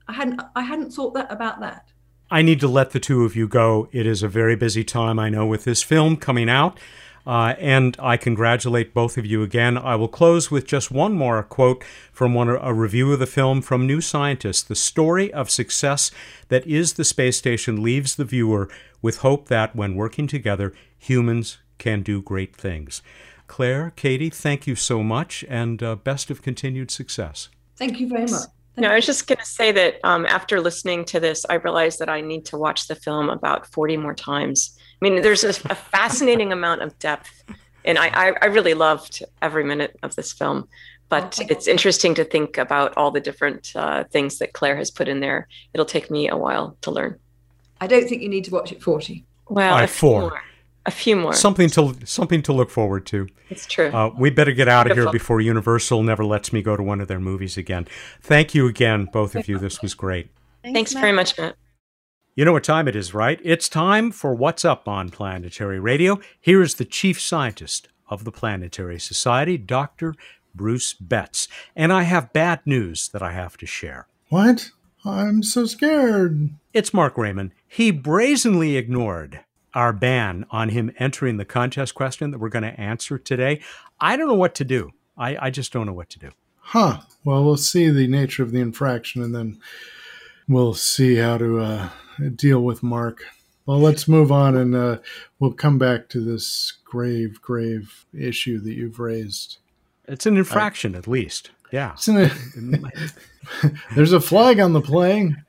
I hadn't I hadn't thought that about that. I need to let the two of you go. It is a very busy time, I know, with this film coming out. Uh, and I congratulate both of you again. I will close with just one more quote from one a review of the film from New Scientist. The story of success that is the space station leaves the viewer with hope that when working together, humans can do great things. Claire, Cady, thank you so much and uh, best of continued success. Thank you very much. no, I was just going to say that um, after listening to this, I realized that I need to watch the film about 40 more times. I mean, there's a, a fascinating amount of depth, and I, I, I, really loved every minute of this film. But oh, it's interesting to think about all the different uh, things that Claire has put in there. It'll take me a while to learn. I don't think you need to watch it 40. Well, right, four. More a few more. Something to something to look forward to. It's true. Uh, we better get out of here before Universal never lets me go to one of their movies again. Thank you again, both of you. This was great. Thanks, Thanks very much, Matt. You know what time it is, right? It's time for What's Up on Planetary Radio. Here is the chief scientist of the Planetary Society, Dr. Bruce Betts. And I have bad news that I have to share. What? I'm so scared. It's Mark Rayman. He brazenly ignored our ban on him entering the contest question that we're going to answer today, I don't know what to do. I, I just don't know what to do. Huh. Well, we'll see the nature of the infraction and then we'll see how to uh, deal with Mark. Well, let's move on and uh, we'll come back to this grave, grave issue that you've raised. It's an infraction, I, at least. Yeah. there's a flag on the plane.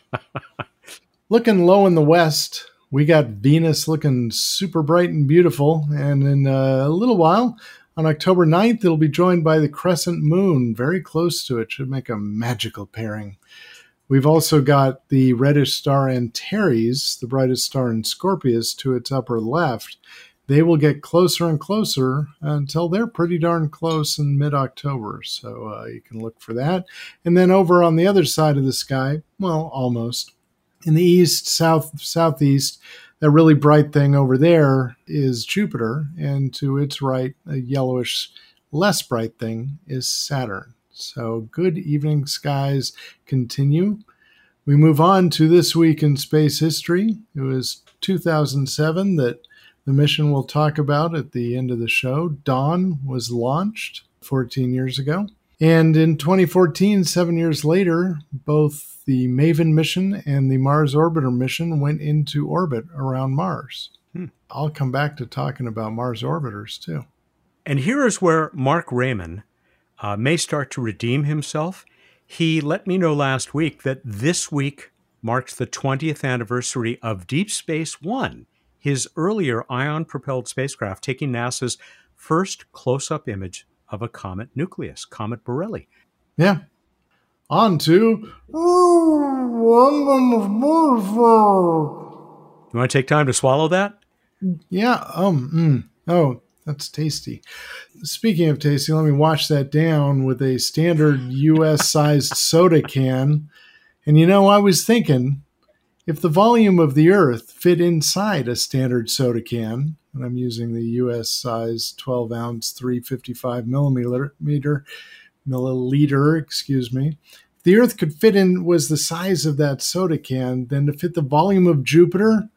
Looking low in the west, we got Venus looking super bright and beautiful. And in uh, a little while, on October 9th, it'll be joined by the crescent moon, very close to it. Should make a magical pairing. We've also got the reddish star Antares, the brightest star in Scorpius, to its upper left. They will get closer and closer until they're pretty darn close in mid October. So uh, you can look for that. And then over on the other side of the sky, well, almost in the east, south, southeast, that really bright thing over there is Jupiter. And to its right, a yellowish, less bright thing is Saturn. So good evening skies continue. We move on to this week in space history. It was 2007 that the mission we'll talk about at the end of the show, Dawn, was launched 14 years ago. And in 2014, seven years later, both the MAVEN mission and the Mars Orbiter mission went into orbit around Mars. Hmm. I'll come back to talking about Mars orbiters too. And here is where Mark Rayman uh, may start to redeem himself. He let me know last week that this week marks the 20th anniversary of Deep Space One, his earlier ion propelled spacecraft taking NASA's first close up image of a comet nucleus, Comet Borrelly. Yeah. On to. You want to take time to swallow that? Yeah. Um. Mm. Oh, that's tasty. Speaking of tasty, let me wash that down with a standard US sized soda can. And you know, I was thinking if the volume of the Earth fit inside a standard soda can, and I'm using the US size 12 ounce 355 millimeter milliliter, excuse me. If the Earth could fit in was the size of that soda can, then to fit the volume of Jupiter,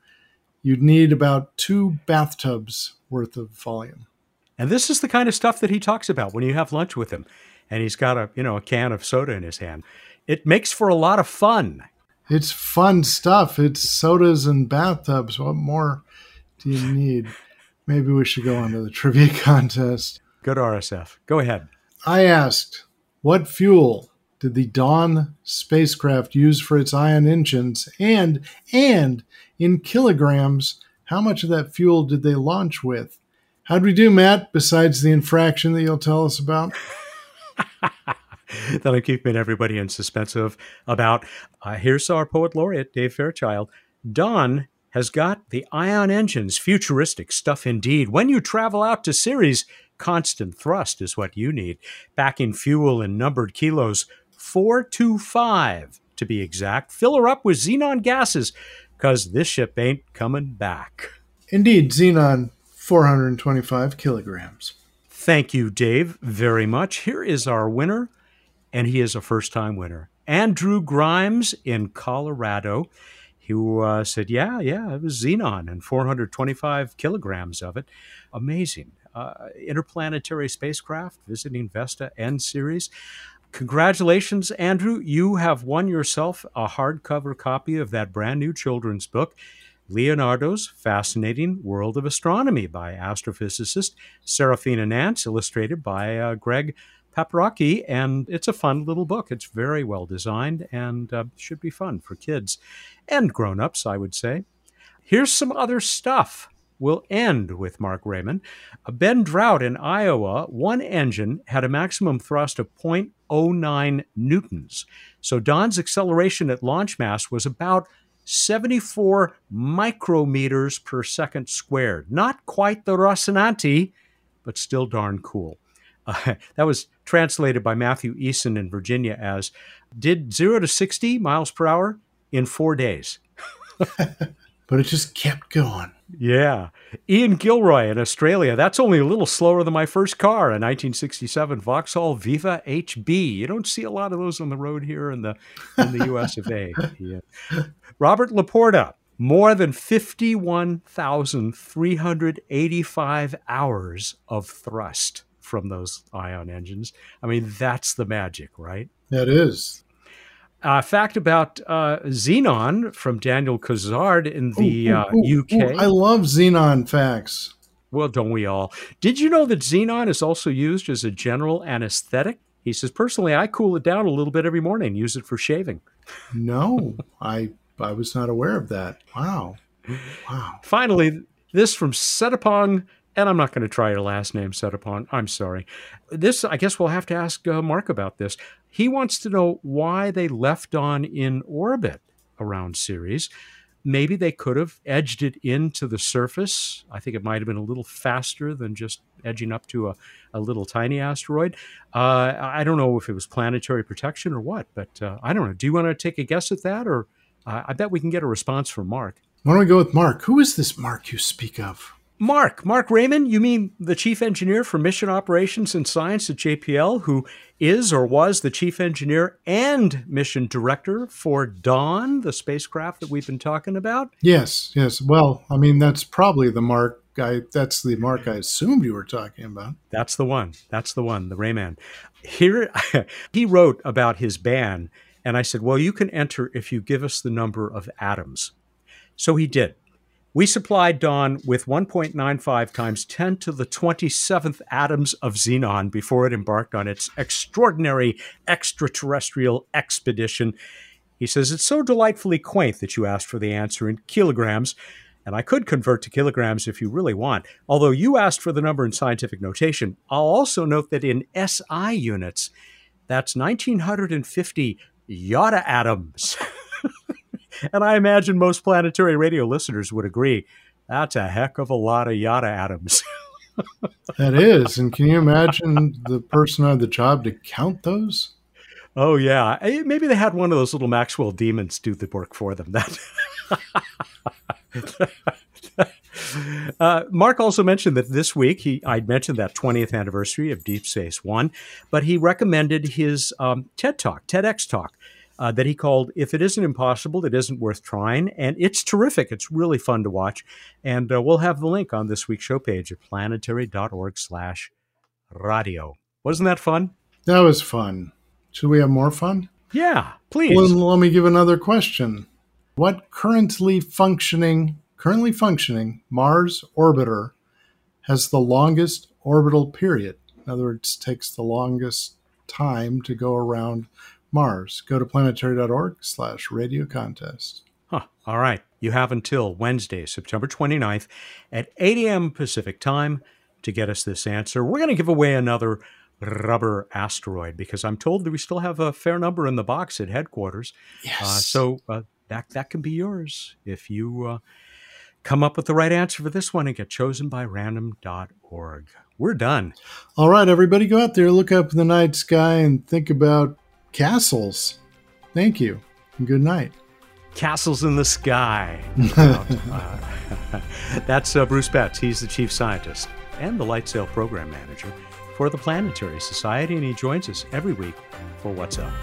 you'd need about two bathtubs worth of volume. And this is the kind of stuff that he talks about when you have lunch with him and he's got a, you know, a can of soda in his hand. It makes for a lot of fun. It's fun stuff. It's sodas and bathtubs. What more do you need? Maybe we should go on to the trivia contest. Go to RSF. Go ahead. I asked, what fuel did the Dawn spacecraft use for its ion engines? And and in kilograms, how much of that fuel did they launch with? How'd we do, Matt, besides the infraction that you'll tell us about? that I'm keeping everybody in suspense of about. Uh, here's our poet laureate, Dave Fairchild. Dawn has got the ion engines, futuristic stuff indeed. When you travel out to Ceres, constant thrust is what you need. Backing fuel in numbered kilos, 425 to be exact. Fill her up with xenon gases because this ship ain't coming back. Indeed, xenon 425 kilograms. Thank you, Dave, very much. Here is our winner, and he is a first time winner. Andrew Grimes in Colorado, who uh, said, Yeah, yeah, it was xenon and 425 kilograms of it. Amazing. Uh, interplanetary spacecraft visiting Vesta and Ceres. Congratulations, Andrew. You have won yourself a hardcover copy of that brand new children's book, Leonardo's Fascinating World of Astronomy by astrophysicist Serafina Nance, illustrated by uh, Greg Paprocki. And it's a fun little book. It's very well designed and uh, should be fun for kids and grown ups, I would say. Here's some other stuff We'll end with Mark Rayman. Ben Drought in Iowa, one engine had a maximum thrust of 0.09 newtons. So Dawn's acceleration at launch mass was about 74 micrometers per second squared. Not quite the Rocinante, but still darn cool. Uh, that was translated by Matthew Eason in Virginia as did 0 to 60 miles per hour in four days. but it just kept going. Yeah. Ian Gilroy in Australia. That's only a little slower than my first car, a 1967 Vauxhall Viva HB. You don't see a lot of those on the road here in the in the US of A. Yeah. Robert Laporta, more than 51,385 hours of thrust from those ion engines. I mean, that's the magic, right? That is. Uh, fact about uh, xenon from Daniel Cozard in the ooh, ooh, uh, UK. Ooh, I love xenon facts. Well, don't we all? Did you know that xenon is also used as a general anesthetic? He says, personally, I cool it down a little bit every morning, use it for shaving. No, I I was not aware of that. Wow. Wow. Finally, this from Setapong, and I'm not going to try your last name, set upon. I'm sorry. This, I guess we'll have to ask uh, Mark about this. He wants to know why they left on in orbit around Ceres. Maybe they could have edged it into the surface. I think it might have been a little faster than just edging up to a, a little tiny asteroid. Uh, I don't know if it was planetary protection or what, but uh, I don't know. Do you want to take a guess at that? Or uh, I bet we can get a response from Mark. Why don't we go with Mark? Who is this Mark you speak of? Mark, Mark Rayman, you mean the chief engineer for mission operations and science at JPL, who is or was the chief engineer and mission director for Dawn, the spacecraft that we've been talking about? Yes, yes. Well, I mean, that's probably the Mark I that's the Mark I assumed you were talking about. That's the one. That's the one, the Rayman. Here he wrote about his ban, and I said, Well, you can enter if you give us the number of atoms. So he did. We supplied Dawn with 1.95 times 10 to the 27th atoms of xenon before it embarked on its extraordinary extraterrestrial expedition. He says, It's so delightfully quaint that you asked for the answer in kilograms, and I could convert to kilograms if you really want. Although you asked for the number in scientific notation, I'll also note that in SI units, that's 1950 yotta atoms. and I imagine most planetary radio listeners would agree. That's a heck of a lot of yotta atoms. that is. And can you imagine the person who had the job to count those? Oh, yeah. Eh, maybe they had one of those little Maxwell demons do the work for them. That. Uh, Mark also mentioned that this week he I mentioned that 20th anniversary of Deep Space One, but he recommended his um, TED Talk, TEDx Talk, uh, that he called "If It Isn't Impossible, It Isn't Worth Trying," and it's terrific. It's really fun to watch, and uh, we'll have the link on this week's show page at planetary.org/radio. Wasn't that fun? That was fun. Should we have more fun? Yeah, please. Well, let me give another question. What currently functioning currently functioning Mars orbiter has the longest orbital period. In other words, takes the longest time to go around Mars. Go to planetary.org slash radio contest. Huh. All right. You have until Wednesday, September 29th at 8 a.m. Pacific time to get us this answer. We're going to give away another rubber asteroid because I'm told that we still have a fair number in the box at headquarters. Yes. Uh, so uh, that, that can be yours if you uh, come up with the right answer for this one and get chosen by random.org. We're done. All right, everybody, go out there, look up in the night sky, and think about castles. Thank you, and good night. Castles in the sky. that's uh, Bruce Betts. He's the chief scientist and the Light Sail program manager for the Planetary Society, and he joins us every week for What's Up.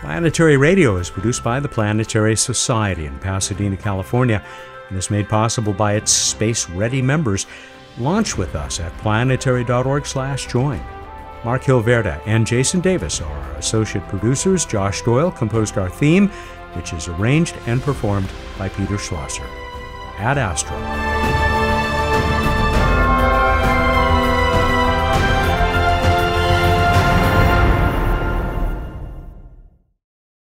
Planetary Radio is produced by the Planetary Society in Pasadena, California and is made possible by its space-ready members. Launch with us at planetary.org/join. Mark Hilverda and Jason Davis are our associate producers. Josh Doyle composed our theme, which is arranged and performed by Peter Schlosser. Ad Astra.